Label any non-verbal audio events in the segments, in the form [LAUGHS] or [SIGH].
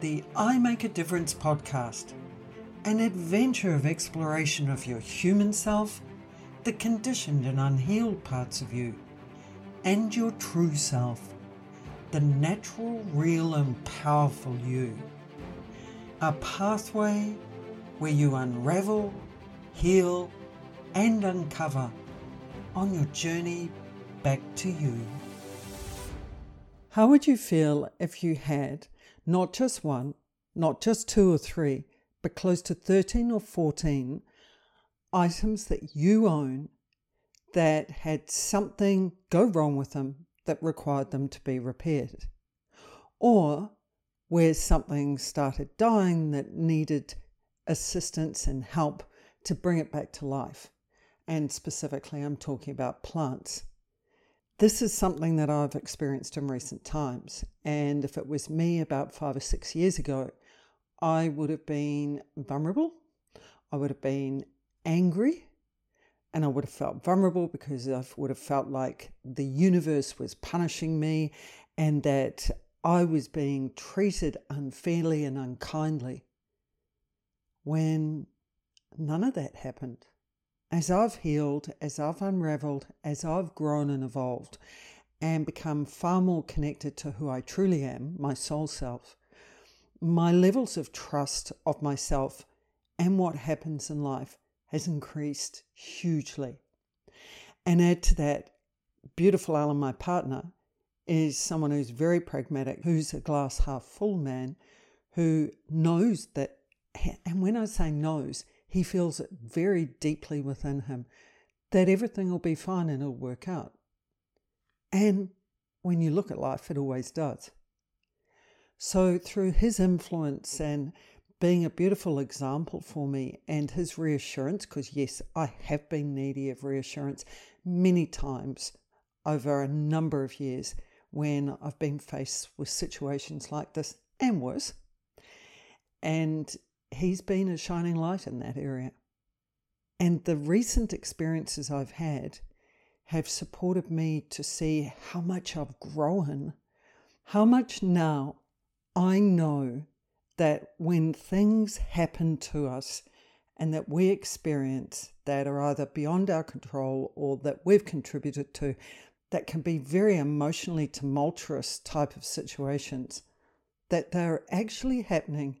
the I Make a Difference podcast, an adventure of exploration of your human self, the conditioned and unhealed parts of you, and your true self, the natural, real, and powerful you. A pathway where you unravel, heal, and uncover on your journey back to you. How would you feel if you had not just one, not just two or three, but close to 13 or 14 items that you own that had something go wrong with them that required them to be repaired? Or where something started dying that needed assistance and help to bring it back to life. And specifically, I'm talking about plants. This is something that I've experienced in recent times. And if it was me about five or six years ago, I would have been vulnerable. I would have been angry. And I would have felt vulnerable because I would have felt like the universe was punishing me and that I was being treated unfairly and unkindly. When none of that happened as I've healed, as I've unraveled, as I've grown and evolved, and become far more connected to who I truly am, my soul self, my levels of trust of myself and what happens in life has increased hugely. And add to that, beautiful Alan, my partner, is someone who's very pragmatic, who's a glass half full man, who knows that, and when I say knows, he feels it very deeply within him that everything will be fine and it'll work out. And when you look at life, it always does. So, through his influence and being a beautiful example for me and his reassurance, because yes, I have been needy of reassurance many times over a number of years when I've been faced with situations like this and worse. And he's been a shining light in that area. And the recent experiences I've had have supported me to see how much I've grown, how much now I know that when things happen to us and that we experience that are either beyond our control or that we've contributed to, that can be very emotionally tumultuous type of situations, that they're actually happening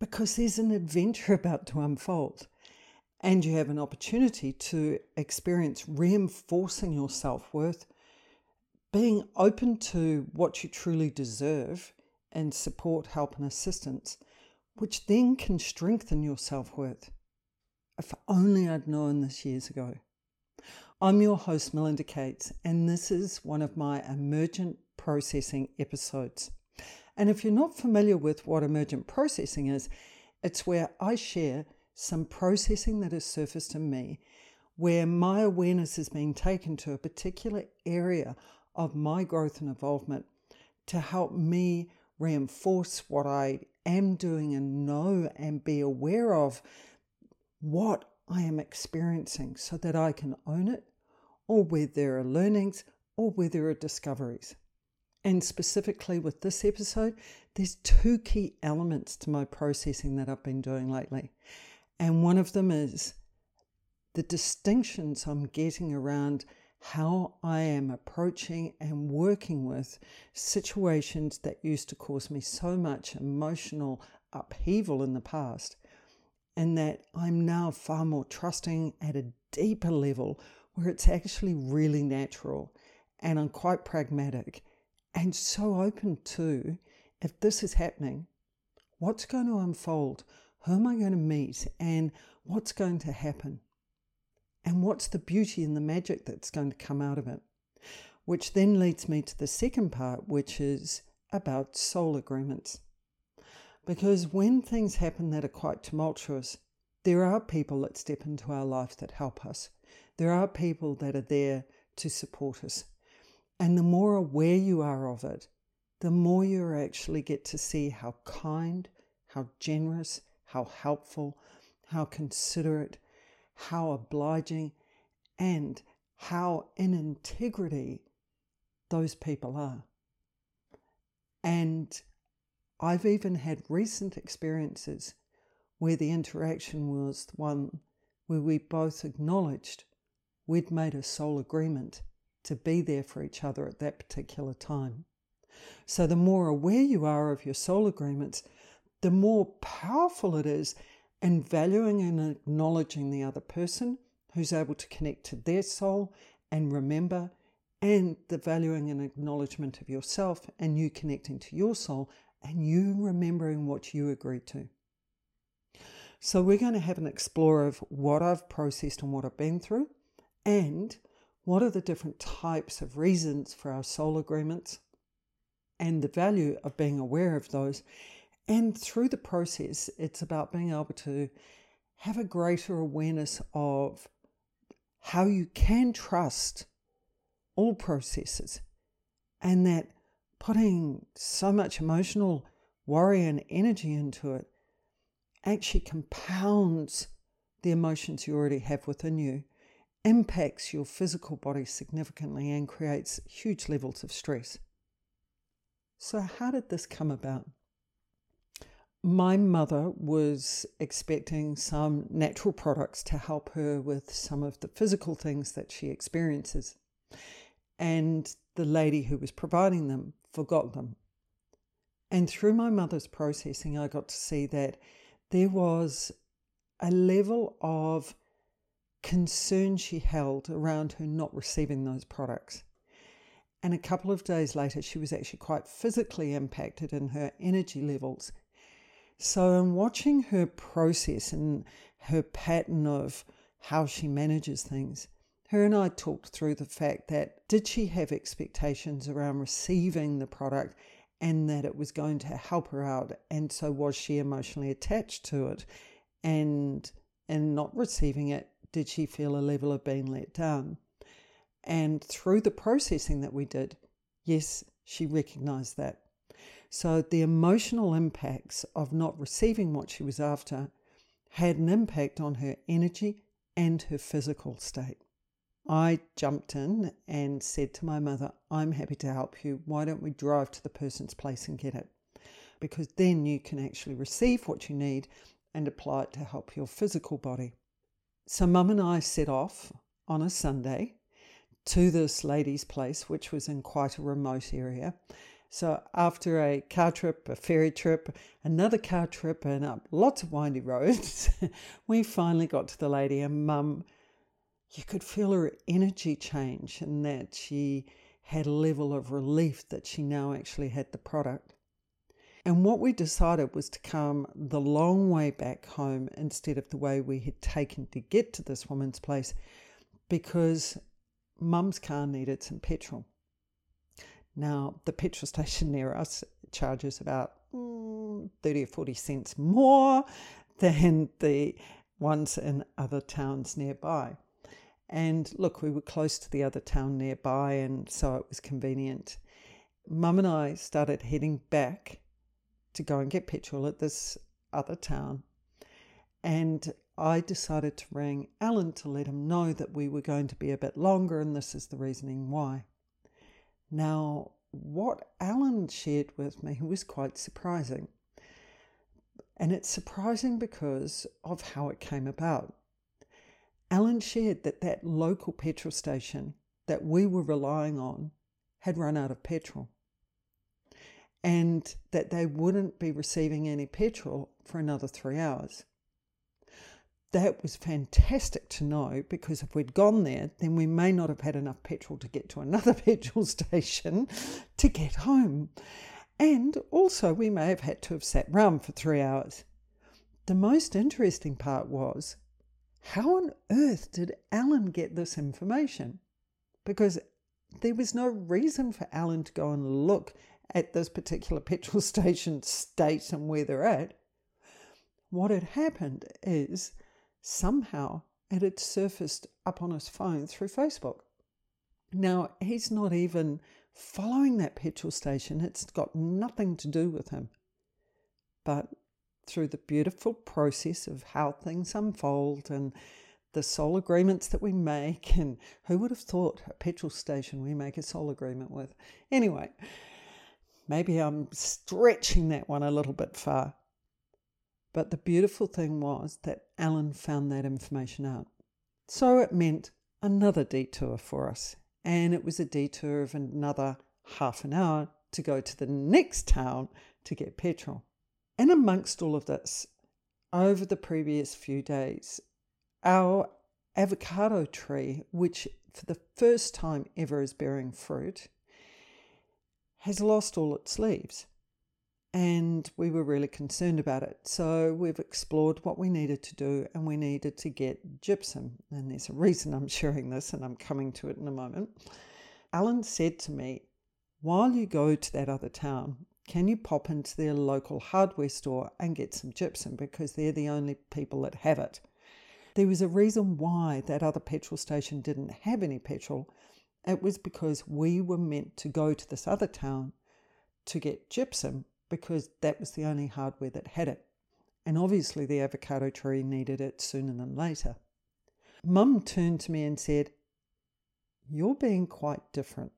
because there's an adventure about to unfold. And you have an opportunity to experience reinforcing your self worth, being open to what you truly deserve, and support, help, and assistance, which then can strengthen your self worth. If only I'd known this years ago. I'm your host, Melinda Cates, and this is one of my emergent processing episodes. And if you're not familiar with what emergent processing is, it's where I share some processing that has surfaced in me, where my awareness has been taken to a particular area of my growth and involvement to help me reinforce what I am doing and know and be aware of what I am experiencing so that I can own it, or where there are learnings, or where there are discoveries. And specifically with this episode, there's two key elements to my processing that I've been doing lately. And one of them is the distinctions I'm getting around how I am approaching and working with situations that used to cause me so much emotional upheaval in the past, and that I'm now far more trusting at a deeper level where it's actually really natural and I'm quite pragmatic and so open to if this is happening, what's going to unfold? Who am I going to meet? And what's going to happen? And what's the beauty and the magic that's going to come out of it? Which then leads me to the second part, which is about soul agreements. Because when things happen that are quite tumultuous, there are people that step into our life that help us. There are people that are there to support us. And the more aware you are of it, the more you actually get to see how kind, how generous, how helpful, how considerate, how obliging, and how in integrity those people are. And I've even had recent experiences where the interaction was one where we both acknowledged we'd made a soul agreement to be there for each other at that particular time. So, the more aware you are of your soul agreements, the more powerful it is in valuing and acknowledging the other person who's able to connect to their soul and remember, and the valuing and acknowledgement of yourself and you connecting to your soul and you remembering what you agreed to. So, we're going to have an explore of what I've processed and what I've been through, and what are the different types of reasons for our soul agreements, and the value of being aware of those. And through the process, it's about being able to have a greater awareness of how you can trust all processes and that putting so much emotional worry and energy into it actually compounds the emotions you already have within you, impacts your physical body significantly, and creates huge levels of stress. So, how did this come about? My mother was expecting some natural products to help her with some of the physical things that she experiences. And the lady who was providing them forgot them. And through my mother's processing, I got to see that there was a level of concern she held around her not receiving those products. And a couple of days later, she was actually quite physically impacted in her energy levels. So, in watching her process and her pattern of how she manages things, her and I talked through the fact that did she have expectations around receiving the product and that it was going to help her out and so was she emotionally attached to it and and not receiving it did she feel a level of being let down and through the processing that we did yes she recognized that so the emotional impacts of not receiving what she was after had an impact on her energy and her physical state I jumped in and said to my mother, I'm happy to help you. Why don't we drive to the person's place and get it? Because then you can actually receive what you need and apply it to help your physical body. So, mum and I set off on a Sunday to this lady's place, which was in quite a remote area. So, after a car trip, a ferry trip, another car trip, and up lots of windy roads, [LAUGHS] we finally got to the lady, and mum you could feel her energy change and that she had a level of relief that she now actually had the product. And what we decided was to come the long way back home instead of the way we had taken to get to this woman's place because mum's car needed some petrol. Now, the petrol [LAUGHS] station near us charges about mm, 30 or 40 cents more than the ones in other towns nearby. And look, we were close to the other town nearby, and so it was convenient. Mum and I started heading back to go and get petrol at this other town. And I decided to ring Alan to let him know that we were going to be a bit longer, and this is the reasoning why. Now, what Alan shared with me was quite surprising. And it's surprising because of how it came about. Alan shared that that local petrol station that we were relying on had run out of petrol and that they wouldn't be receiving any petrol for another three hours. That was fantastic to know because if we'd gone there, then we may not have had enough petrol to get to another [LAUGHS] petrol station to get home. And also, we may have had to have sat round for three hours. The most interesting part was how on earth did Alan get this information? Because there was no reason for Alan to go and look at this particular petrol [LAUGHS] station state and where they're at. What had happened is somehow it had surfaced up on his phone through Facebook. Now, he's not even following that petrol station, it's got nothing to do with him. But through the beautiful process of how things unfold and the soul agreements that we make. And who would have thought a petrol station we make a soul agreement with? Anyway, maybe I'm stretching that one a little bit far. But the beautiful thing was that Alan found that information out. So it meant another detour for us. And it was a detour of another half an hour to go to the next town to get petrol. And amongst all of this, over the previous few days, our avocado tree, which for the first time ever is bearing fruit, has lost all its leaves. And we were really concerned about it. So we've explored what we needed to do and we needed to get gypsum. And there's a reason I'm sharing this and I'm coming to it in a moment. Alan said to me, while you go to that other town, can you pop into their local hardware store and get some gypsum because they're the only people that have it? There was a reason why that other petrol station didn't have any petrol. It was because we were meant to go to this other town to get gypsum because that was the only hardware that had it. And obviously, the avocado tree needed it sooner than later. Mum turned to me and said, You're being quite different.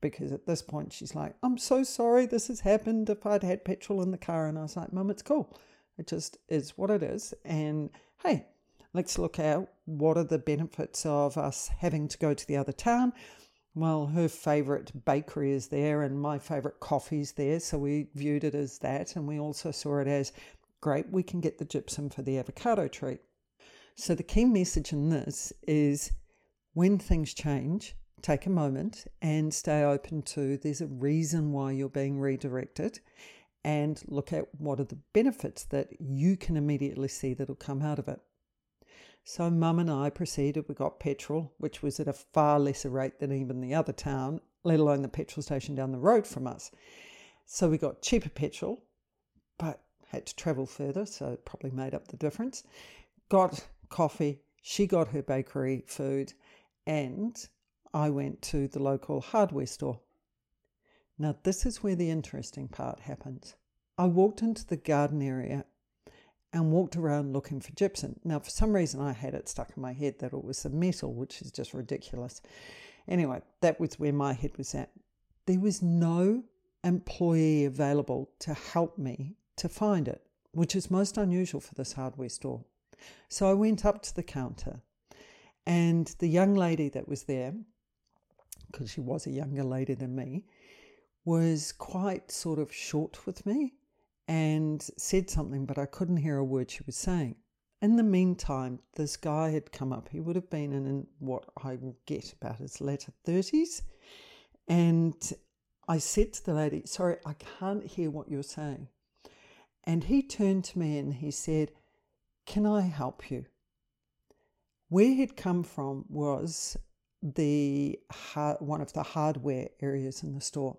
Because at this point, she's like, I'm so sorry this has happened. If I'd had petrol in the car, and I was like, Mum, it's cool. It just is what it is. And hey, let's look at what are the benefits of us having to go to the other town well, her favourite bakery is there and my favourite coffee's there. So we viewed it as that. And we also saw it as great, we can get the gypsum for the avocado tree. So the key message in this is when things change, take a moment and stay open to there's a reason why you're being redirected and look at what are the benefits that you can immediately see that'll come out of it. So Mum and I proceeded. We got petrol, which was at a far lesser rate than even the other town, let alone the petrol station down the road from us. So we got cheaper petrol, but had to travel further, so it probably made up the difference. Got coffee. She got her bakery food, and I went to the local hardware store. Now, this is where the interesting part happens. I walked into the garden area and walked around looking for gypsum. Now, for some reason, I had it stuck in my head that it was a metal, which is just ridiculous. Anyway, that was where my head was at. There was no employee available to help me to find it, which is most unusual for this hardware store. So I went up to the counter, and the young lady that was there, because she was a younger lady than me, was quite sort of short with me and said something, but I couldn't hear a word she was saying. In the meantime, this guy had come up. He would have been in what I will get about his latter 30s. And I said to the lady, Sorry, I can't hear what you're saying. And he turned to me and he said, Can I help you? Where he'd come from was the one of the hardware areas in the store.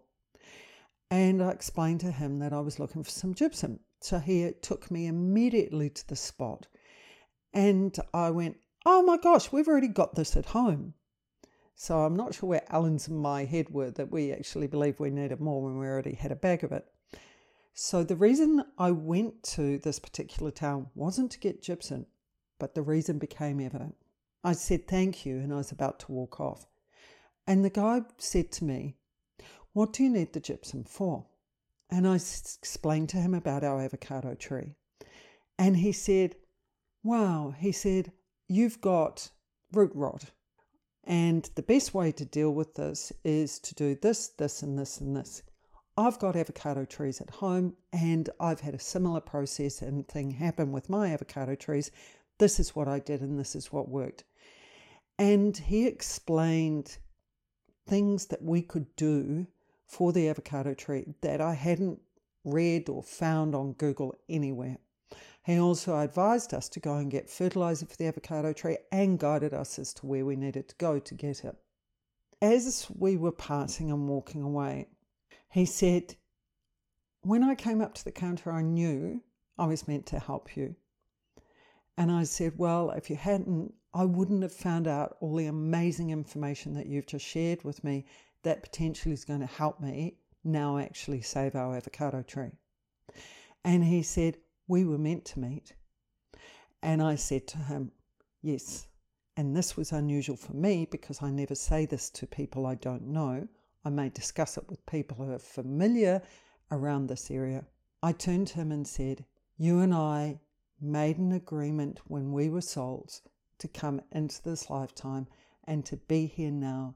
And I explained to him that I was looking for some gypsum. So he took me immediately to the spot. And I went, Oh my gosh, we've already got this at home. So I'm not sure where Alan's in my head were that we actually believed we needed more when we already had a bag of it. So the reason I went to this particular town wasn't to get gypsum, but the reason became evident. I said thank you and I was about to walk off. And the guy said to me, what do you need the gypsum for? And I explained to him about our avocado tree. And he said, Wow, he said, you've got root rot. And the best way to deal with this is to do this, this, and this, and this. I've got avocado trees at home, and I've had a similar process and thing happen with my avocado trees. This is what I did, and this is what worked. And he explained things that we could do for the avocado tree that I hadn't read or found on Google anywhere. He also advised us to go and get fertilizer for the avocado tree and guided us as to where we needed to go to get it. As we were passing and walking away, he said, When I came up to the counter, I knew I was meant to help you. And I said, Well, if you hadn't, I wouldn't have found out all the amazing information that you've just shared with me that potentially is going to help me now actually save our avocado tree. And he said, We were meant to meet. And I said to him, Yes. And this was unusual for me because I never say this to people I don't know. I may discuss it with people who are familiar around this area. I turned to him and said, You and I made an agreement when we were souls to come into this lifetime and to be here now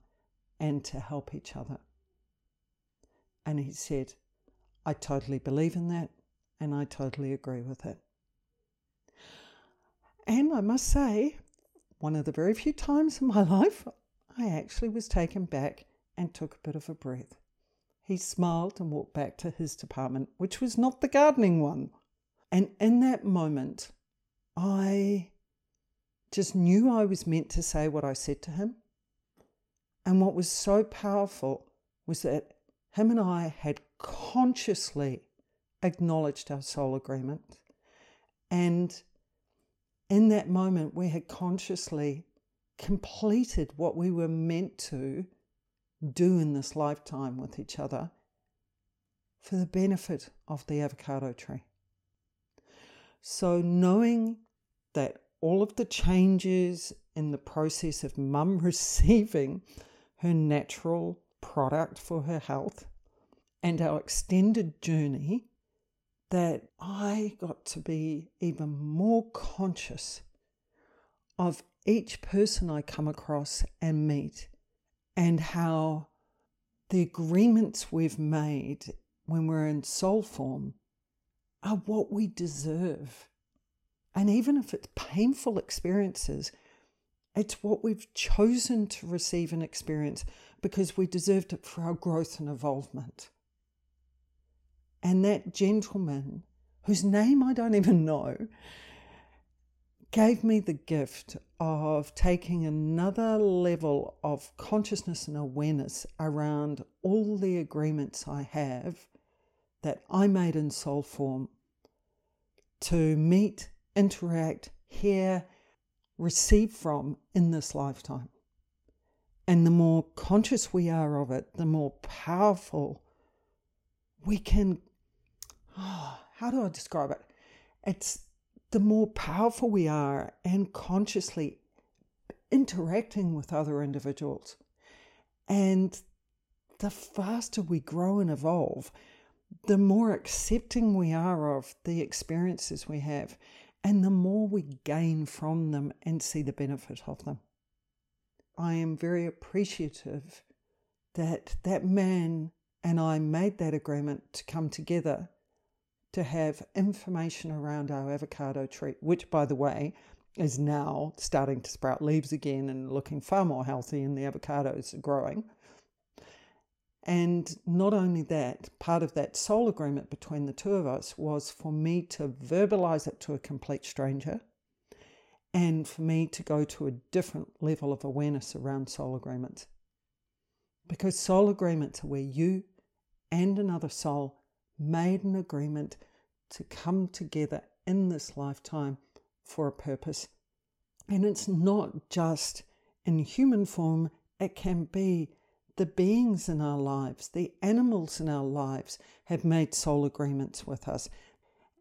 and to help each other. And he said, I totally believe in that and I totally agree with it. And I must say, one of the very few times in my [LAUGHS] life I actually was taken back and took a bit of a breath. He smiled and walked back to his department, which was not the gardening one. And in that moment, I just knew I was meant to say what I said to him. And what was so powerful was that him and I had consciously acknowledged our soul agreement. And in that moment, we had consciously completed what we were meant to do in this lifetime with each other for the benefit of the avocado tree. So, knowing that all of the changes in the process of mum [LAUGHS] receiving her natural product for her health and our extended journey, that I got to be even more conscious of each person I come across and meet and how the agreements we've made when we're in soul form are what we deserve. And even if it's painful experiences, it's what we've chosen to receive and experience because we deserved it for our growth and evolvement. And that gentleman, whose name I don't even know, gave me the gift of taking another level of consciousness and awareness around all the agreements I have that I made in soul form to meet, interact, hear, receive from in this lifetime. And the more conscious we are of it, the more powerful we can. Oh, how do I describe it? It's the more powerful we are and consciously interacting with other individuals. And the faster we grow and evolve, the more accepting we are of the experiences we have, and the more we gain from them and see the benefit of them. I am very appreciative that that man and I made that agreement to come together to have information around our avocado tree, which, by the way, is now starting to sprout leaves again and looking far more healthy, and the avocados are growing. And not only that, part of that soul agreement between the two of us was for me to verbalize it to a complete stranger and for me to go to a different level of awareness around soul agreements. Because soul agreements are where you and another soul made an agreement to come together in this lifetime for a purpose. And it's not just in human form, it can be the beings in our lives, the animals in our lives have made soul agreements with us.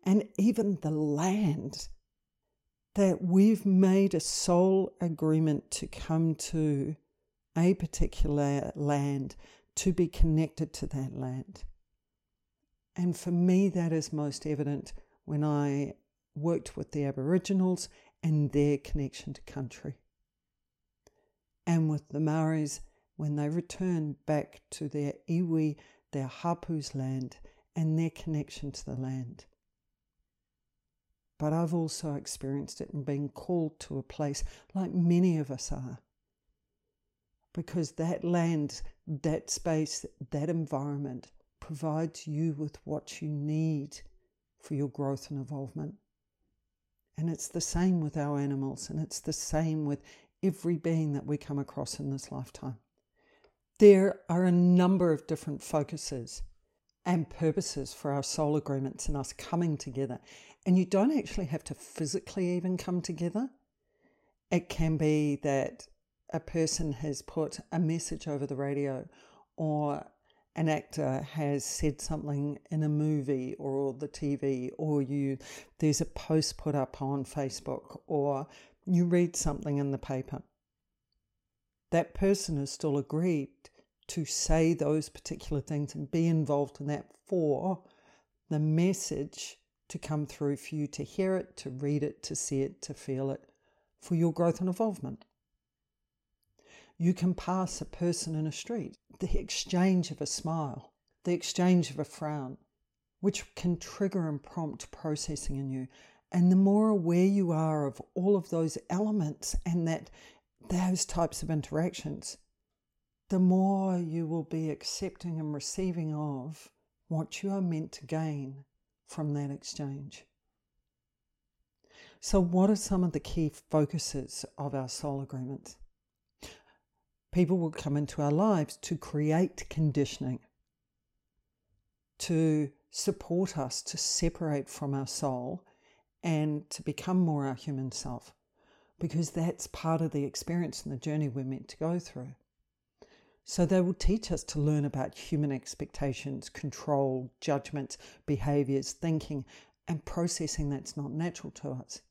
And even the land that we've made a soul agreement to come to a particular land, to be connected to that land. And for me, that is most evident when I worked with the Aboriginals and their connection to country. And with the Maoris when they return back to their iwi, their hapu's land, and their connection to the land. But I've also experienced it and been called to a place like many of us are. Because that land, that space, that environment provides you with what you need for your growth and involvement. And it's the same with our animals, and it's the same with every being that we come across in this lifetime. There are a number of different focuses and purposes for our soul agreements and us coming together. And you don't actually have to physically even come together. It can be that a person has put a message over the radio or an actor has said something in a movie or the TV, or you there's a post put up on Facebook, or you read something in the paper. That person is still agreed to say those particular things and be involved in that for the message to come through for you to hear it, to read it, to see it, to feel it, for your growth and involvement. You can pass a person in a street, the exchange of a smile, the exchange of a frown, which can trigger and prompt processing in you. And the more aware you are of all of those elements and that those types of interactions, the more you will be accepting and receiving of what you are meant to gain from that exchange. So, what are some of the key focuses of our soul agreements? People will come into our lives to create conditioning, to support us to separate from our soul and to become more our human self, because that's part of the experience and the journey we're meant to go through. So they will teach us to learn about human expectations, control, judgments, behaviors, thinking, and processing that's not natural to us.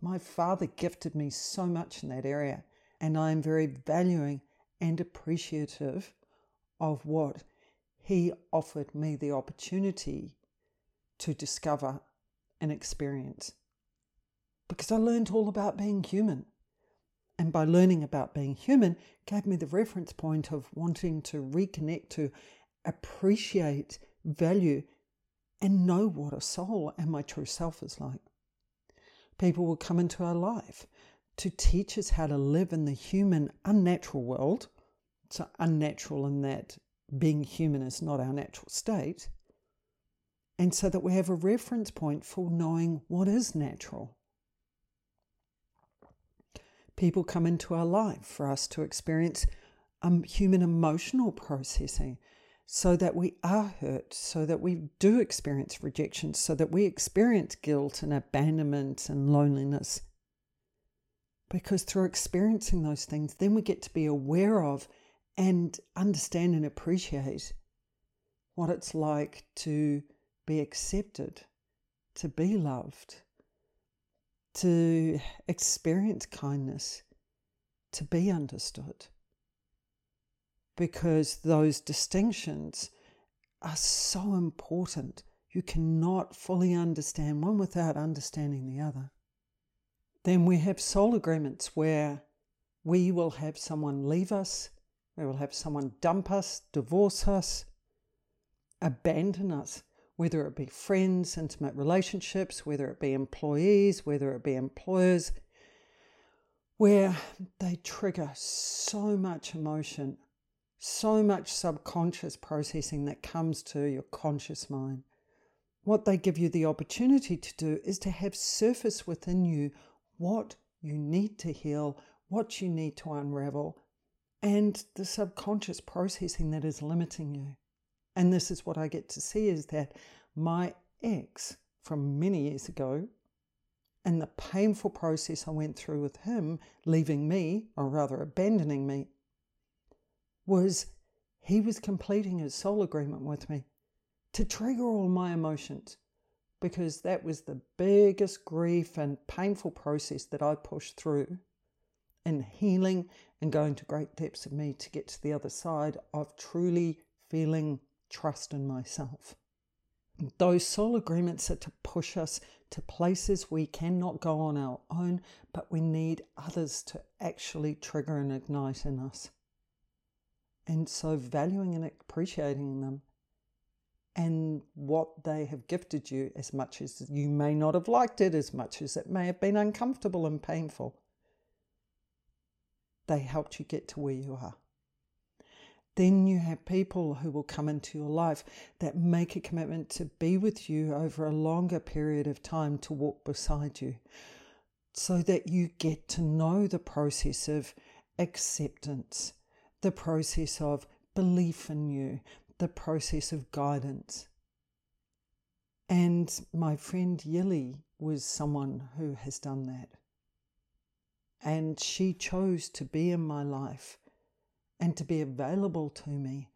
My father gifted me so much in that area, and I am very valuing and appreciative of what he offered me the opportunity to discover and experience. Because I learned all about being human and by learning about being human, gave me the reference point of wanting to reconnect to appreciate, value, and know what a soul and my true self is like. People will come into our life to teach us how to live in the human, unnatural world. So, unnatural in that being human is not our natural state. And so that we have a reference point for knowing what is natural people come into our life for us to experience um, human emotional processing so that we are hurt, so that we do experience rejection, so that we experience guilt and abandonment and loneliness. Because through experiencing those things, then we get to be aware of and understand and appreciate what it's like to be accepted, to be loved, to experience kindness, to be understood. Because those distinctions are so important. You cannot fully understand one without understanding the other. Then we have soul agreements where we will have someone leave us, we will have someone dump us, divorce us, abandon us whether it be friends, intimate relationships, whether it be employees, whether it be employers, where they trigger so much emotion, so much subconscious processing that comes to your conscious mind. What they give you the opportunity to do is to have surface within you what you need to heal, what you need to unravel, and the subconscious processing that is limiting you. And this is what I get to see is that my ex from many years ago and the painful process I went through with him leaving me, or rather abandoning me, was he was completing his soul agreement with me to trigger all my emotions because that was the biggest grief and painful process that I pushed through in healing and going to great depths of me to get to the other side of truly feeling trust in myself. Those soul agreements are to push us to places we cannot go on our own, but we need others to actually trigger and ignite in us. And so, valuing and appreciating them and what they have gifted you, as much as you may not have liked it, as much as it may have been uncomfortable and painful, they helped you get to where you are. Then you have people who will come into your life that make a commitment to be with you over a longer period of time to walk beside you so that you get to know the process of acceptance, the process of belief in you, the process of guidance. And my friend Yili was someone who has done that. And she chose to be in my life and to be available to me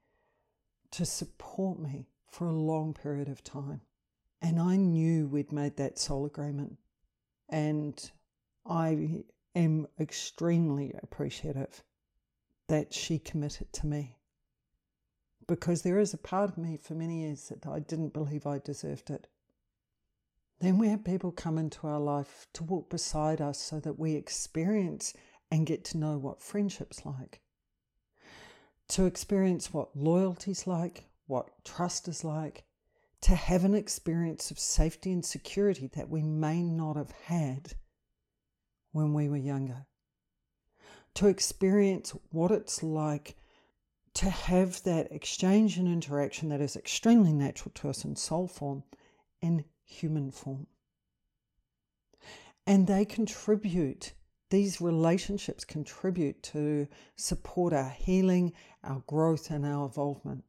to support me for a long period of time. And I knew we'd made that soul agreement. And I am extremely appreciative that she committed to me because there is a part of me for many years that I didn't believe I deserved it. Then we have people come into our life to walk beside us so that we experience and get to know what friendship's like, to experience what loyalty's like, what trust is like, to have an experience of safety and security that we may not have had when we were younger, to experience what it's like to have that exchange and interaction that is extremely natural to us in soul form in human form. And they contribute, these relationships contribute to support our healing, our growth, and our evolvement.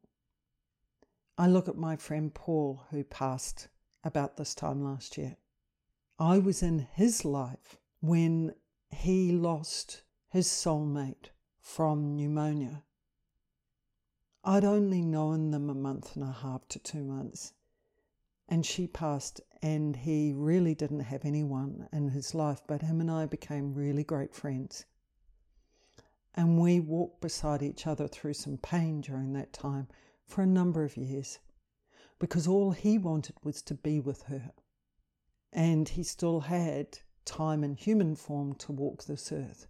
I look at my friend Paul, who passed about this time last year. I was in his life when he lost his soulmate from pneumonia. I'd only known them a month and a half to two months, and she passed, and he really didn't have anyone in his life, but him and I became really great friends. And we walked beside each other through some pain during that time for a number of years because all he wanted was to be with her. And he still had time in human form to walk this earth.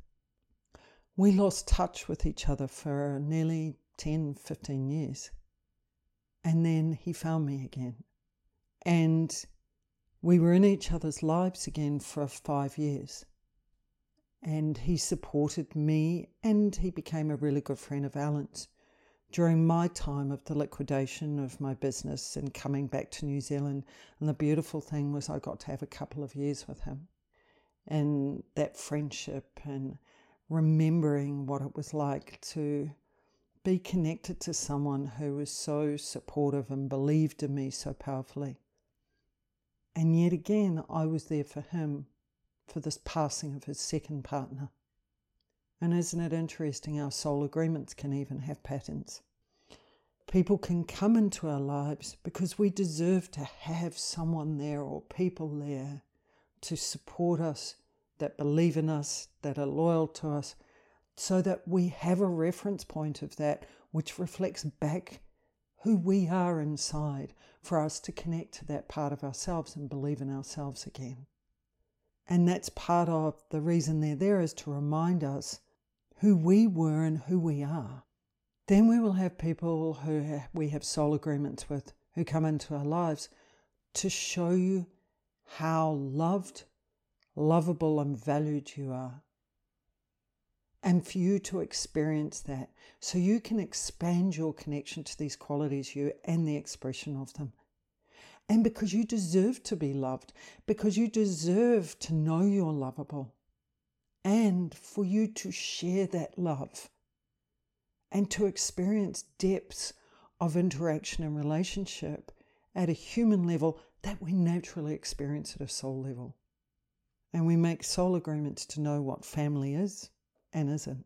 We lost touch with each other for nearly 10, 15 years. And then he found me again. And we were in each other's lives again for five years. And he supported me and he became a really good friend of Alan's during my time of the liquidation of my business and coming back to New Zealand. And the beautiful thing was, I got to have a couple of years with him. And that friendship and remembering what it was like to be connected to someone who was so supportive and believed in me so powerfully. And yet again, I was there for him for this passing of his second partner. And isn't it interesting? Our soul agreements can even have patterns. People can come into our lives because we deserve to have someone there or people there to support us, that believe in us, that are loyal to us, so that we have a reference point of that which reflects back who we are inside for us to connect to that part of ourselves and believe in ourselves again. And that's part of the reason they're there is to remind us who we were and who we are. Then we will have people who we have soul agreements with who come into our lives to show you how loved, lovable, and valued you are. And for you to experience that so you can expand your connection to these qualities, you and the expression of them. And because you deserve to be loved, because you deserve to know you're lovable and for you to share that love and to experience depths of interaction and relationship at a human level that we naturally experience at a soul level. And we make soul agreements to know what family is and isn't.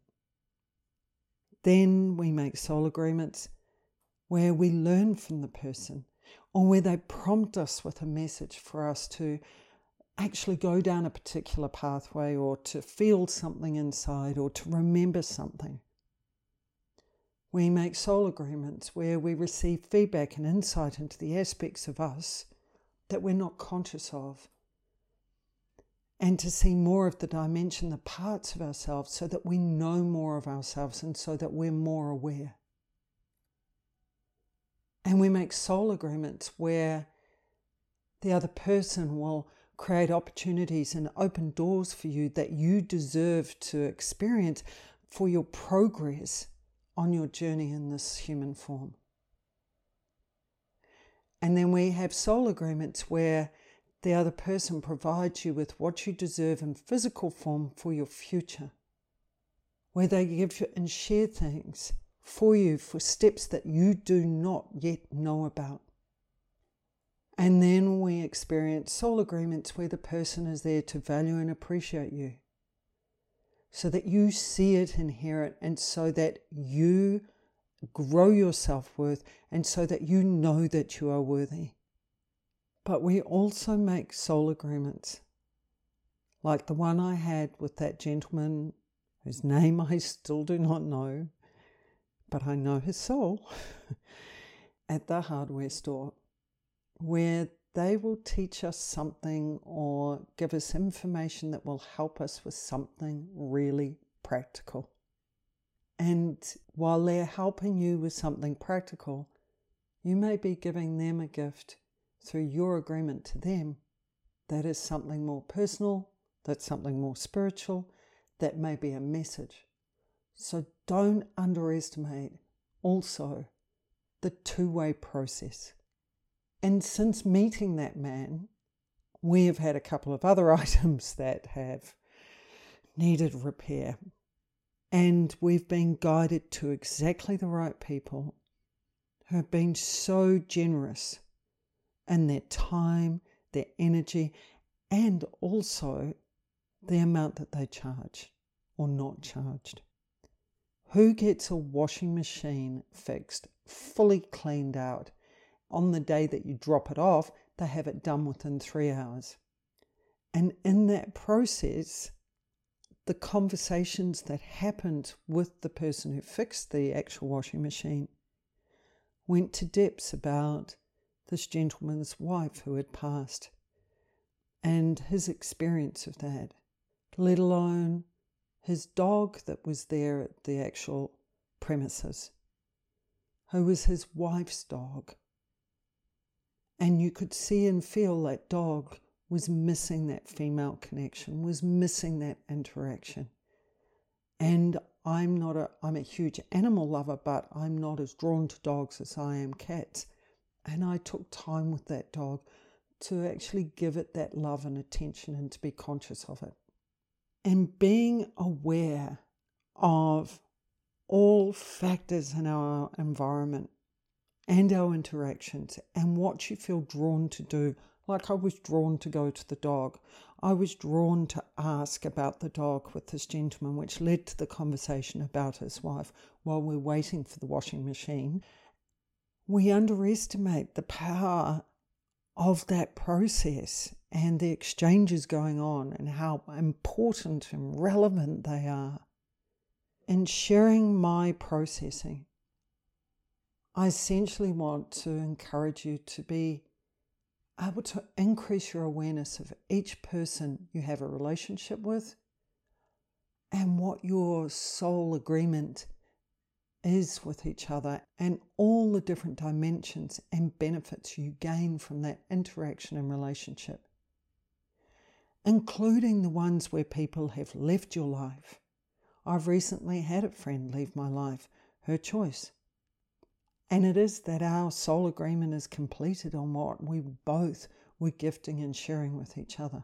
Then we make soul agreements where we learn from the person or where they prompt us with a message for us to actually go down a particular pathway or to feel something inside or to remember something. We make soul agreements where we receive feedback and insight into the aspects of us that we're not conscious of. And to see more of the dimension, the parts of ourselves, so that we know more of ourselves and so that we're more aware. And we make soul agreements where the other person will create opportunities and open doors for you that you deserve to experience for your progress on your journey in this human form. And then we have soul agreements where the other person provides you with what you deserve in physical form for your future, where they give you and share things for you for steps that you do not yet know about. And then we experience soul agreements where the person is there to value and appreciate you so that you see it and hear it, and so that you grow your self worth, and so that you know that you are worthy. But we also make soul agreements, like the one I had with that gentleman whose name I still do not know, but I know his soul. [LAUGHS] at the hardware store where they will teach us something or give us information that will help us with something really practical. And while they're helping you with something practical, you may be giving them a gift through your agreement to them that is something more personal, that's something more spiritual, that may be a message. So don't underestimate also the two way process. And since meeting that man, we have had a couple of other [LAUGHS] items that have needed repair. And we've been guided to exactly the right people who have been so generous in their time, their energy, and also the amount that they charge or not charged. Who gets a washing machine fixed, fully cleaned out? On the day that you drop it off, they have it done within three hours. And in that process, the conversations that happened with the person who fixed the actual washing machine went to depths about this gentleman's wife who had passed and his experience of that, let alone his dog that was there at the actual premises, who was his wife's dog. And you could see and feel that dog was missing that female connection, was missing that interaction. And I'm not a I'm a huge animal lover, but I'm not as drawn to dogs as I am cats. And I took time with that dog to actually give it that love and attention and to be conscious of it. And being aware of all factors in our environment and our interactions and what you feel drawn to do. Like I was drawn to go to the dog. I was drawn to ask about the dog with this gentleman, which led to the conversation about his wife while we're waiting for the washing machine. We underestimate the power of that process and the exchanges going on and how important and relevant they are. In sharing my processing, I essentially want to encourage you to be able to increase your awareness of each person you have a relationship with and what your soul agreement is with each other and all the different dimensions and benefits you gain from that interaction and relationship, including the ones where people have left your life. I've recently had a friend leave my life, her choice. And it is that our soul agreement is completed on what we both were gifting and sharing with each other.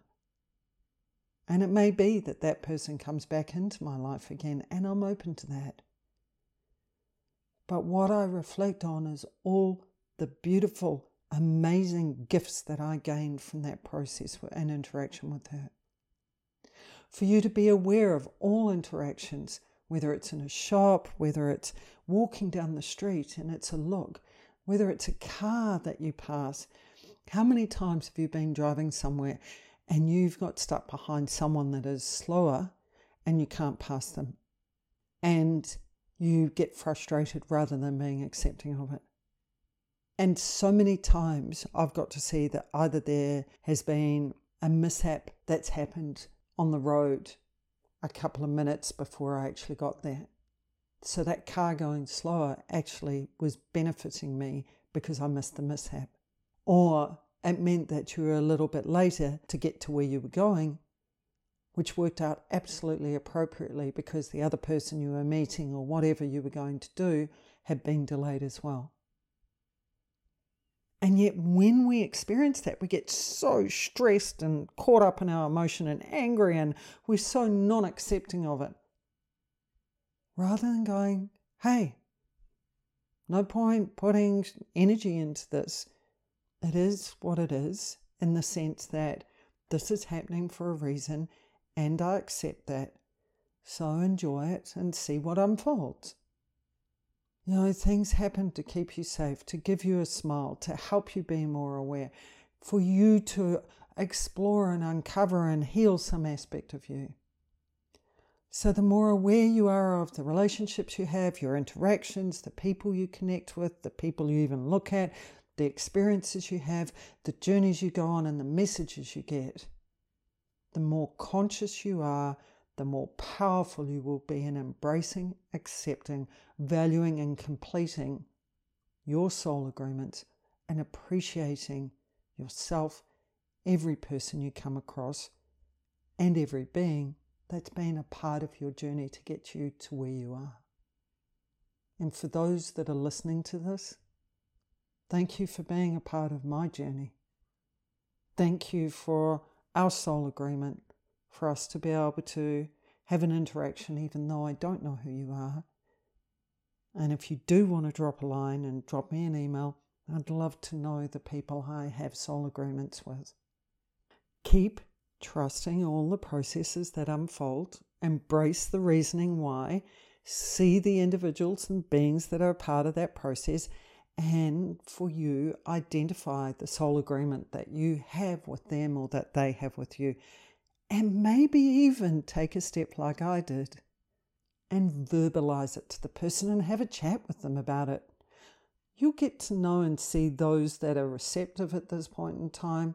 And it may be that that person comes back into my life again, and I'm open to that. But what I reflect on is all the beautiful, amazing gifts that I gained from that process and interaction with her. For you to be aware of all interactions, whether it's in a shop, whether it's walking down the street and it's a look, whether it's a car that you pass. How many times have you been driving somewhere and you've got stuck behind someone that is slower and you can't pass them? And you get frustrated rather than being accepting of it. And so many times I've got to see that either there has been a mishap that's happened on the road a couple of minutes before I actually got there. So that car going slower actually was benefiting me because I missed the mishap. Or it meant that you were a little bit later to get to where you were going which worked out absolutely appropriately because the other person you were meeting or whatever you were going to do had been delayed as well. And yet, when we experience that, we get so stressed and caught up in our emotion and angry, and we're so non accepting of it. Rather than going, hey, no point putting energy into this. It is what it is in the sense that this is happening for a reason and I accept that. So enjoy it and see what unfolds. You know, things happen to keep you safe, to give you a smile, to help you be more aware, for you to explore and uncover and heal some aspect of you. So, the more aware you are of the relationships you have, your interactions, the people you connect with, the people you even look at, the experiences you have, the journeys you go on, and the messages you get, the more conscious you are, the more powerful you will be in embracing, accepting, valuing, and completing your soul agreements and appreciating yourself, every person you come across, and every being that's been a part of your journey to get you to where you are. And for those that are listening to this, thank you for being a part of my journey. Thank you for our soul agreement, for us to be able to have an interaction even though I don't know who you are. And if you do want to drop a line and drop me an email, I'd love to know the people I have soul agreements with. Keep trusting all the processes that unfold, embrace the reasoning why, see the individuals and beings that are part of that process, and for you, identify the soul agreement that you have with them or that they have with you. And maybe even take a step like I did and verbalize it to the person and have a chat with them about it. You'll get to know and see those that are receptive at this point in time,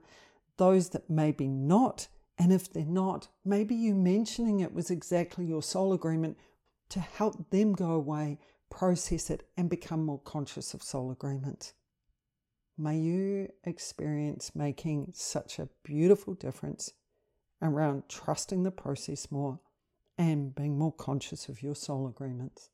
those that maybe not, and if they're not, maybe you mentioning it was exactly your soul agreement to help them go away, process it, and become more conscious of soul agreements. May you experience making such a beautiful difference around trusting the process more and being more conscious of your soul agreements.